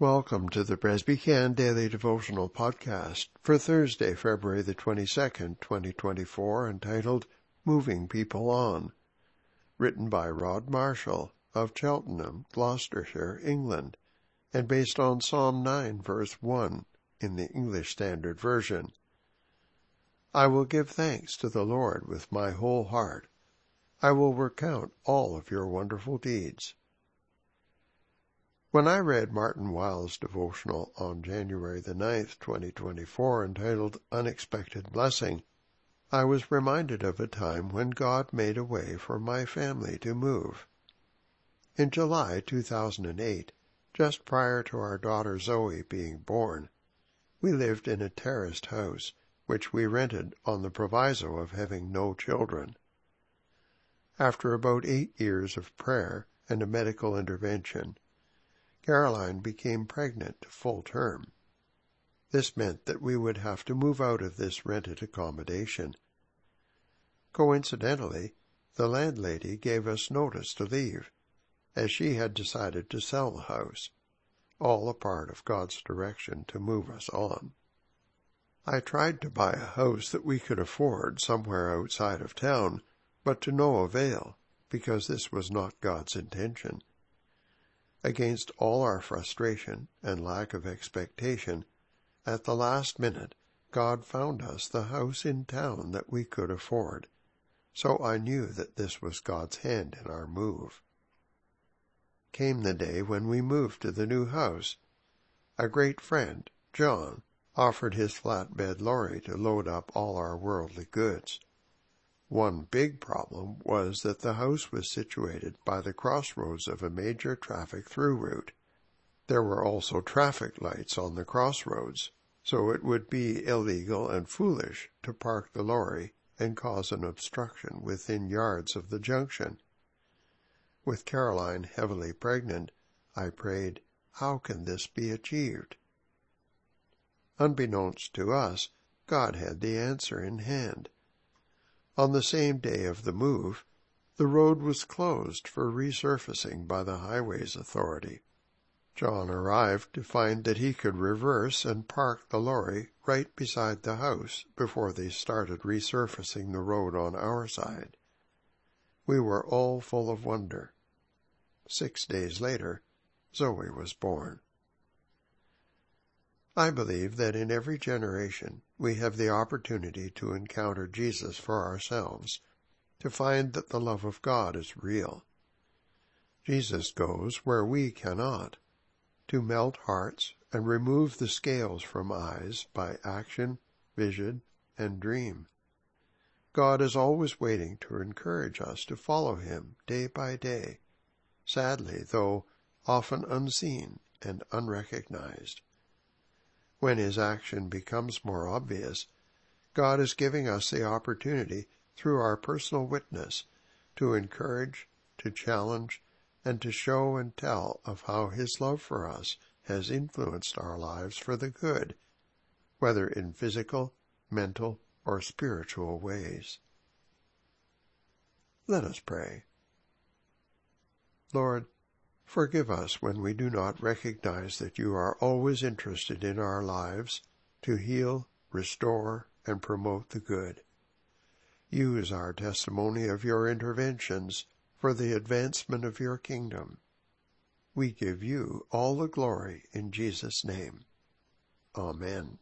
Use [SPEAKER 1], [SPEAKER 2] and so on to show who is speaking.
[SPEAKER 1] Welcome to the Presbycan Daily Devotional Podcast for Thursday, February the 22nd, 2024, entitled Moving People On, written by Rod Marshall of Cheltenham, Gloucestershire, England, and based on Psalm 9, verse 1 in the English Standard Version. I will give thanks to the Lord with my whole heart. I will recount all of your wonderful deeds. When I read Martin Wiles' devotional on January the 9th, 2024, entitled Unexpected Blessing, I was reminded of a time when God made a way for my family to move. In July 2008, just prior to our daughter Zoe being born, we lived in a terraced house which we rented on the proviso of having no children. After about eight years of prayer and a medical intervention, Caroline became pregnant to full term. This meant that we would have to move out of this rented accommodation. Coincidentally, the landlady gave us notice to leave, as she had decided to sell the house, all a part of God's direction to move us on. I tried to buy a house that we could afford somewhere outside of town, but to no avail, because this was not God's intention. Against all our frustration and lack of expectation, at the last minute God found us the house in town that we could afford, so I knew that this was God's hand in our move. Came the day when we moved to the new house. A great friend, John, offered his flatbed lorry to load up all our worldly goods. One big problem was that the house was situated by the crossroads of a major traffic through route. There were also traffic lights on the crossroads, so it would be illegal and foolish to park the lorry and cause an obstruction within yards of the junction. With Caroline heavily pregnant, I prayed, how can this be achieved? Unbeknownst to us, God had the answer in hand. On the same day of the move, the road was closed for resurfacing by the Highways Authority. John arrived to find that he could reverse and park the lorry right beside the house before they started resurfacing the road on our side. We were all full of wonder. Six days later, Zoe was born. I believe that in every generation we have the opportunity to encounter Jesus for ourselves, to find that the love of God is real. Jesus goes where we cannot, to melt hearts and remove the scales from eyes by action, vision, and dream. God is always waiting to encourage us to follow Him day by day, sadly, though often unseen and unrecognized when his action becomes more obvious, God is giving us the opportunity through our personal witness to encourage, to challenge, and to show and tell of how his love for us has influenced our lives for the good, whether in physical, mental, or spiritual ways. Let us pray. Lord, Forgive us when we do not recognize that you are always interested in our lives to heal, restore, and promote the good. Use our testimony of your interventions for the advancement of your kingdom. We give you all the glory in Jesus' name. Amen.